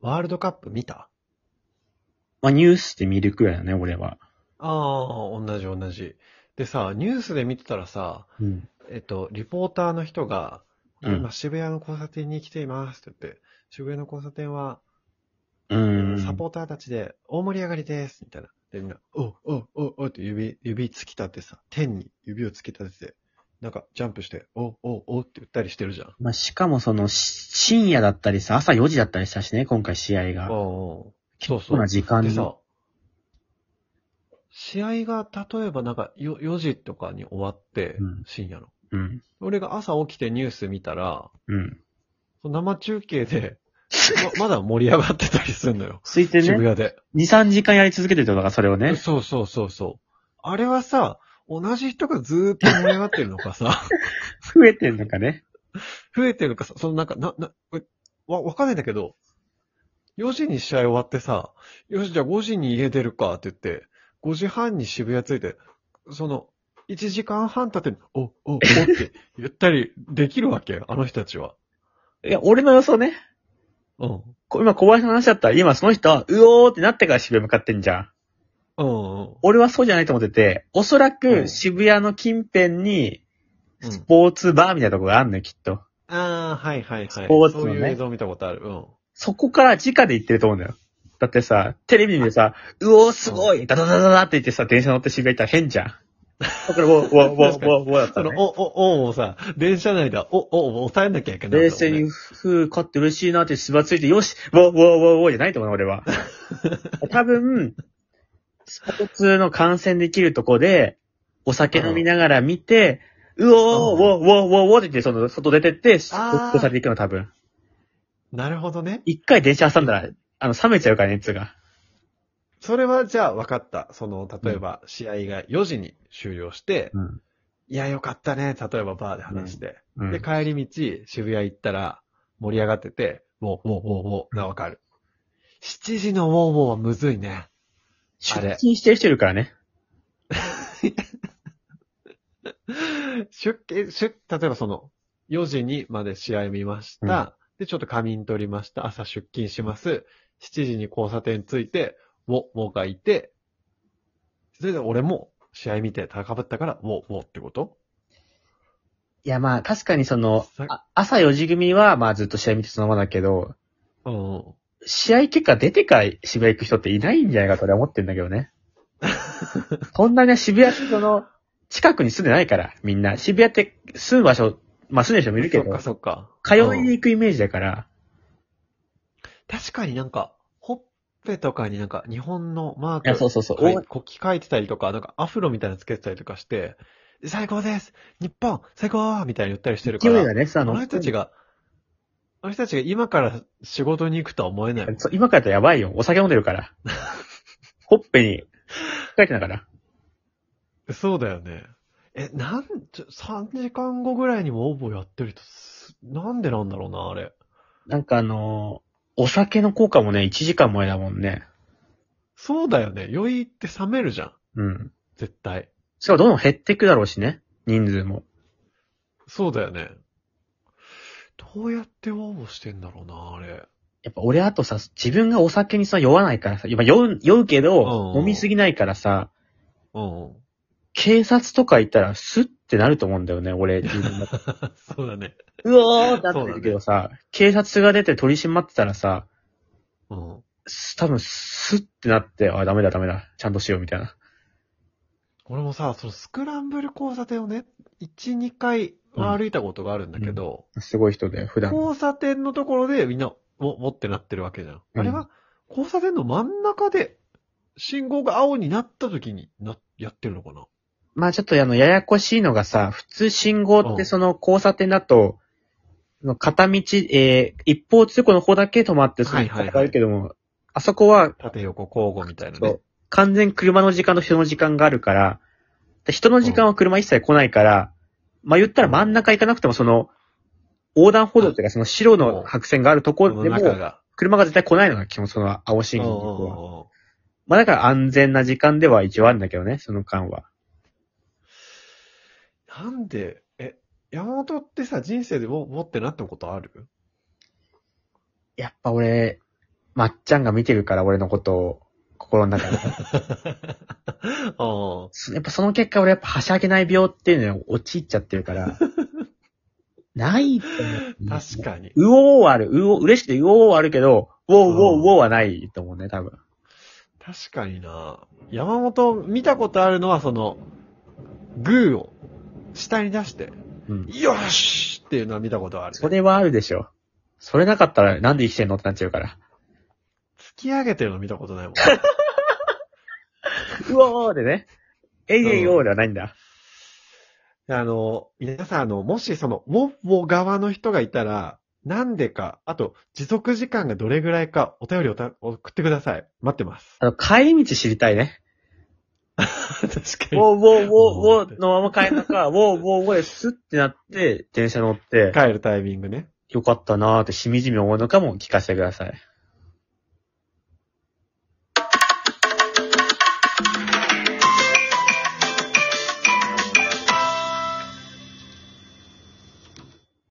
ワールドカップ見た？まあニュースで見るくらいだね、俺は。ああ、同じ同じ。でさ、ニュースで見てたらさ、うん。えっと、リポーターの人が、うん今渋谷の交差点に来ていますって言って、渋谷の交差点は、うん。サポーターたちで大盛り上がりです、みたいな。で、みんな、おう、おう、おう、おうって指、指突き立てさ、天に指を突き立てて、なんかジャンプして、おう、おう、おうって言ったりしてるじゃん。まあしかもその、し深夜だったりさ、朝4時だったりしたしね、今回試合が。おそうそう構な時間に。でさ、試合が例えばなんかよ4時とかに終わって、うん深夜の。うん。俺が朝起きてニュース見たら、うん。生中継で、ままだ盛り上がってたりするのよ。ついてね、渋谷で。2、3時間やり続けてるとだから、それをね。そうそうそうそう。あれはさ、同じ人がずーっと盛り上がってるのかさ、増えてんのかね。増えてるのかさ、そのなんか、な、な、えわ、わかんないんだけど、4時に試合終わってさ、よし、じゃあ5時に家出るかって言って、5時半に渋谷着いて、その、1時間半経って、お、お、おって言ったりできるわけ？あの人たちは。いや、俺の予想ね。うん。こ今小林の話だったら、今その人は、うおーってなってから渋谷向かってんじゃん。うんうん。俺はそうじゃないと思ってて、おそらうくん渋谷の近辺に、うんスポーツバーみたいなとこがあるのよ、きっと。ああ、はいはいはい。スポーツのねそういう映像見たことある。うん。そこから直で行ってると思うんだよ。だってさ、テレビでさ、うおーすごいダダダダダって言ってさ、電車乗って渋谷行ったら変じゃん。だから、ウォー、ウォー、ウォー、ウォー、ウォーだったその、ね。お、お、おをさ、電車内では、お、おを抑えなきゃいけない、冷静に、ふう、勝って嬉しいなってしばついて、よし、ウォー、ウォー、ウォー、ウォーじゃないと思うな、俺は。多分、スポーツの観戦できるとこで、お酒飲みながら見て、うおー、ウォー、ウォー、ウォー、ウォーって言って、その、外出てって、あー起こされていくの、多分。なるほどね。一回電車挟んだら、あの、冷めちゃうから、熱が。それはじゃあ分かった。その、例えば、試合が4時に終了して、うん。いや、よかったね。例えばバーで話して。うんで、帰り道、渋谷行ったら、盛り上がってて、ウォー、ウォー、ウォー、ウォー、が分かる。7時のウォー、ウォーはむずいね。出勤してる人いるからね。出勤、出、例えばその、4時にまで試合見ました。で、ちょっと仮眠取りました。朝出勤します。7時に交差点ついて、ウォ、ウォがいて、それで俺も試合見て高ぶったから、ウォ、ウォってこと？いや、まあ、確かにその朝4時組は、まあずっと試合見てそのままだけど、うんうん。試合結果出てから渋谷行く人っていないんじゃないかと俺は思ってんだけどね。そんなね、渋谷ってその、近くに住んでないから、みんな。渋谷って住む場所、まあ住んでる人もいるけどそっか、そっか。通いうんに行くイメージだから、確かになんか、ほっぺとかになんか日本のマーク、そうそうそう。はいお国旗書いてたりとか、なんかアフロみたいなのつけてたりとかして、最高です日本最高みたいに言ったりしてるから。勢いがね、さ、あの人たちが、あの人たちが今から仕事に行くとは思えない。そう今からやったらやばいよ。お酒飲んでるから。ほっぺに書いてたから。そうだよね。え、なん、ちょ、3時間後ぐらいにも応募やってる人す、なんでなんだろうな、あれ。なんかあのーお酒の効果もね、1時間前だもんね。そうだよね。酔いって冷めるじゃん。うん。絶対。しかもどんどん減っていくだろうしね。人数も。そうだよね。どうやって応募してんだろうな、あれ。やっぱ俺あとさ、自分がお酒にさ、酔わないからさ、今酔う、酔うけど、うん飲みすぎないからさ、うん。警察とか行ったらスッってなると思うんだよね、俺。自分だとそうだね。うおーってなってるけどさ、警察が出て取り締まってたらさ、うん。す多分スッってなって、あ、ダメだダメだ、ちゃんとしようみたいな。俺もさ、そのスクランブル交差点をね、1、2回歩いたことがあるんだけど、すごい人だよ、普段。交差点のところでみんな、も、もってなってるわけじゃん。あれは、交差点の真ん中で、信号が青になった時にな、やってるのかな？まあちょっとあの、ややこしいのがさ、普通信号っうん。てその交差点だと、その片道、えー、一方通行の方だけ止まって、そのはいはいあるけども、あそこは、縦横交互みたいなね。完全車の時間と人の時間があるから、で人の時間は車一切来ないから、まあ言ったら真ん中行かなくてもその、横断歩道っていうかその白の白線があるところでも。車が絶対来ないのが基本その青信号まあだから安全な時間では一応あるんだけどね、その間は。なんで、え、山本ってさ、人生でも、もってなったことある？やっぱ俺、まっちゃんが見てるから、俺のことを、心の中で。おやっぱその結果俺やっぱはしゃげない病っていうのに陥っちゃってるから、ないと思う。確かに。うおーはある。うお、嬉しくてうおーはあるけど、ウォーウォーウォーはないと思うね、多分。確かにな。山本見たことあるのは、その、グーを下に出して、うん。よーしっていうのは見たことある。それはあるでしょ。それなかったらなんで生きてんのってなっちゃうから。突き上げてるの見たことないもん。うおーでね。えいえいおーではないんだ。あの、皆さん、あの、もしその、ウォッウォ側の人がいたら、なんでか、あと、持続時間がどれぐらいか、お便りをた送ってください。待ってます。あの、帰り道知りたいね。確かウォーウォーウォーウォーのまま帰るのか、ウォーウォーウォーでスッてなって、電車乗って、帰るタイミングね。よかったなーってしみじみ思うのかも聞かせてください。